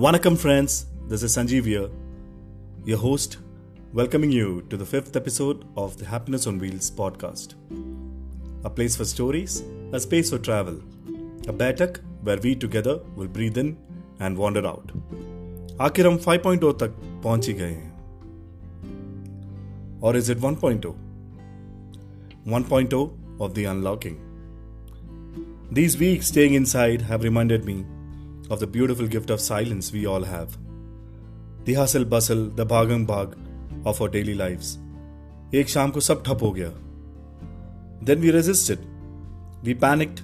Vanakkam, friends. This is Sanjeev here, your host, welcoming you to the fifth episode of the Happiness on Wheels podcast. A place for stories, a space for travel, a बैठक where we together will breathe in and wander out. आखिर हम 5.0 तक पहुंच ही गए हैं और is it 1.0 1.0 of the unlocking. These weeks staying inside have reminded me of the beautiful gift of silence we all have. The hustle bustle, the bhagam bhag of our daily lives. एक शाम को सब ठप हो गया Then we resisted. We panicked.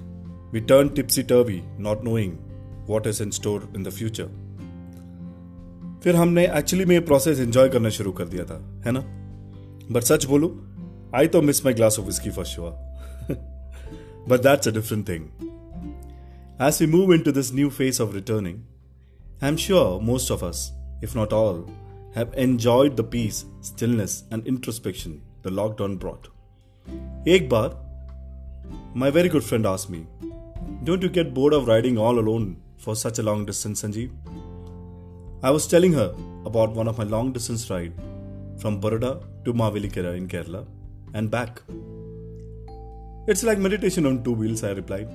We turned tipsy turvy, not knowing what is in store in the future. फिर हमने actually में प्रोसेस एंजॉय करना शुरू कर दिया था है ना बट सच बोलू आई तो miss my glass of whisky for sure but that's a different thing As we move into this new phase of returning, I'm sure most of us, if not all, have enjoyed the peace, stillness, and introspection the lockdown brought. Ek bar, my very good friend asked me, Don't you get bored of riding all alone for such a long distance, Sanjeev? I was telling her about one of my long distance ride from Baroda to Mavelikara in Kerala and back. It's like meditation on two wheels, I replied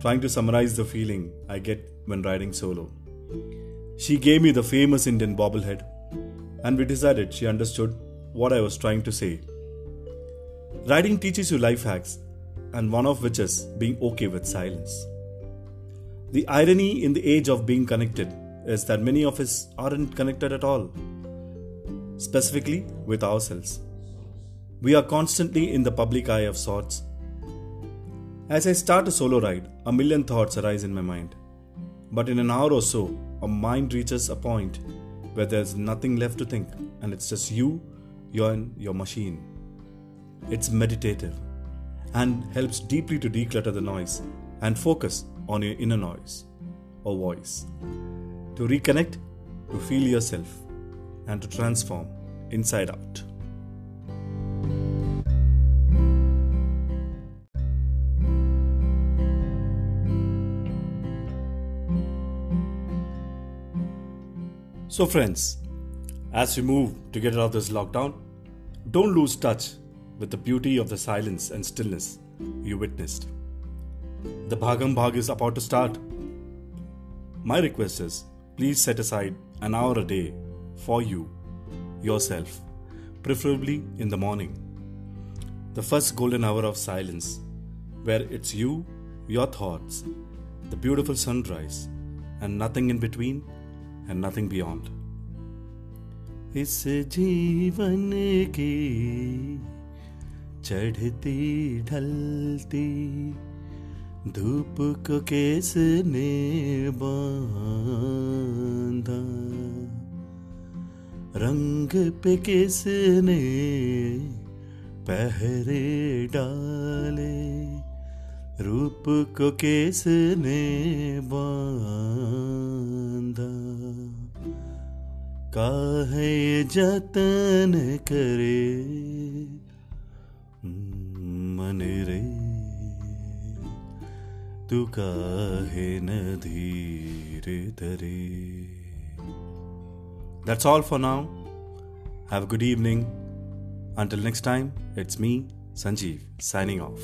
trying to summarize the feeling I get when riding solo. She gave me the famous Indian bobblehead, and we decided she understood what I was trying to say. Riding teaches you life hacks, and one of which is being okay with silence. The irony in the age of being connected is that many of us aren't connected at all, specifically with ourselves. We are constantly in the public eye of sorts as I start a solo ride, a million thoughts arise in my mind. But in an hour or so, a mind reaches a point where there's nothing left to think, and it's just you, you, and your machine. It's meditative and helps deeply to declutter the noise and focus on your inner noise or voice. To reconnect, to feel yourself, and to transform inside out. So, friends, as we move to get out of this lockdown, don't lose touch with the beauty of the silence and stillness you witnessed. The Bhagam Bhag is about to start. My request is please set aside an hour a day for you, yourself, preferably in the morning. The first golden hour of silence, where it's you, your thoughts, the beautiful sunrise, and nothing in between and nothing beyond. इस जीवन की चढ़ती, ढलती, धूप को किसने बांधा? रंग पे किसने पहरे डाले? रूप को किसने बांधा? काहे जतन करे मन रे तू काहे न धीर धरे That's all for now. Have a good evening. Until next time, it's me, Sanjeev, signing off.